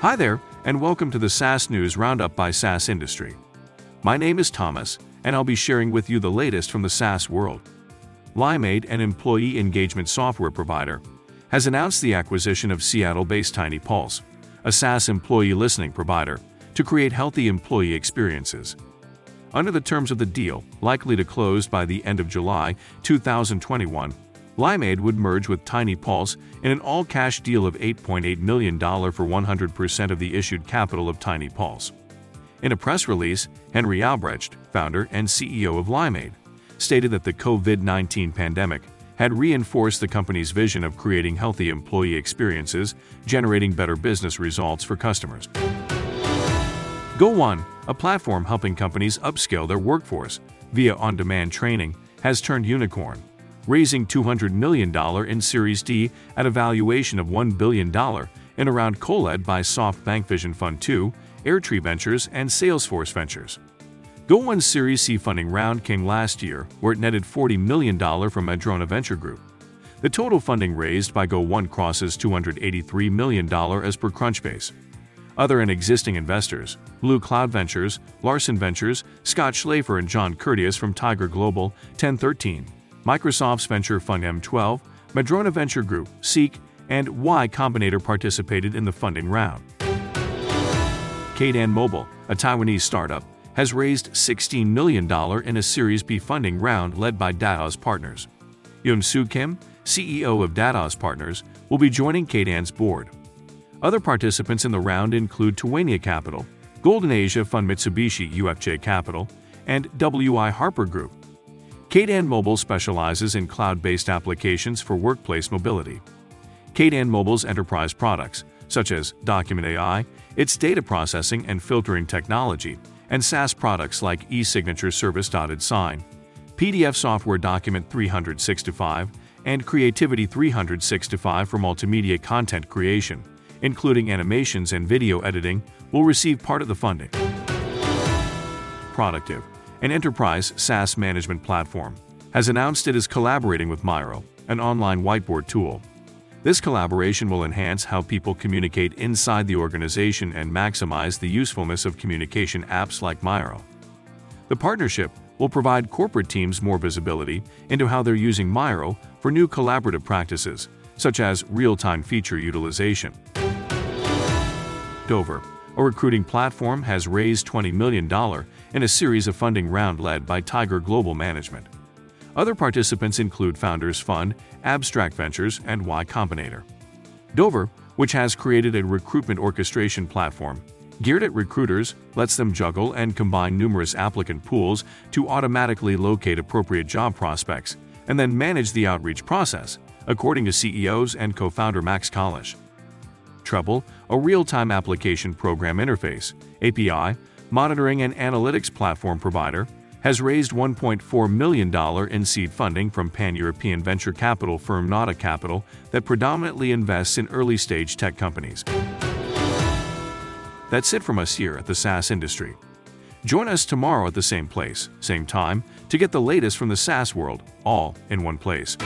Hi there, and welcome to the SaaS News Roundup by SaaS Industry. My name is Thomas, and I'll be sharing with you the latest from the SaaS world. Limeade, an employee engagement software provider, has announced the acquisition of Seattle based TINYpulse, a SaaS employee listening provider, to create healthy employee experiences. Under the terms of the deal, likely to close by the end of July 2021, Limeade would merge with TINYpulse in an all cash deal of $8.8 million for 100% of the issued capital of TINYpulse. In a press release, Henry Albrecht, founder and CEO of Limeade, stated that the COVID 19 pandemic had reinforced the company's vision of creating healthy employee experiences, generating better business results for customers. Go1, a platform helping companies upskill their workforce via on demand training, has turned unicorn raising $200 million in Series D at a valuation of $1 billion in a round co-led by SoftBank Vision Fund 2, Airtree Ventures, and Salesforce Ventures. Go1's Series C funding round came last year, where it netted $40 million from Madrona Venture Group. The total funding raised by Go1 crosses $283 million as per Crunchbase. Other and existing investors, Blue Cloud Ventures, Larsen Ventures, Scott Shleifer and John Curtius from Tiger Global, TEN13, Microsoft's Venture Fund M12, Madrona Venture Group, Seek, and Y Combinator participated in the funding round. Kdan Mobile, a Taiwanese startup, has raised $16 million in a Series B funding round led by Dattoz Partners. Yeon Su Kim, CEO of Dattoz Partners, will be joining Kdan's board. Other participants in the round include Taiwania Capital, Golden Asia Fund Mitsubishi UFJ Capital, and WI Harper Group. Kdan Mobile specializes in cloud-based applications for workplace mobility. Kdan Mobile's enterprise products, such as Document AI, its data processing and filtering technology, and SaaS products like e-signature service DottedSign, PDF software Document 365, and Creativity 365 for multimedia content creation, including animations and video editing, will receive part of the funding. Productiv an enterprise SaaS management platform, has announced it is collaborating with Miro, an online whiteboard tool. This collaboration will enhance how people communicate inside the organization and maximize the usefulness of communication apps like Miro. The partnership will provide corporate teams more visibility into how they're using Miro for new collaborative practices, such as real-time feature utilization. Dover, a recruiting platform, has raised $20 million in a series of funding round led by Tiger Global Management. Other participants include Founders Fund, Abstract Ventures, and Y Combinator. Dover, which has created a recruitment orchestration platform, geared at recruiters, lets them juggle and combine numerous applicant pools to automatically locate appropriate job prospects and then manage the outreach process, according to CEOs and co-founder Max Kolysh. Treblle, a real-time application program interface API monitoring and analytics platform provider, has raised $1.4 million in seed funding from pan-European venture capital firm Nada Capital that predominantly invests in early-stage tech companies. That's it from us here at the SaaS industry. Join us tomorrow at the same place, same time, to get the latest from the SaaS world, all in one place.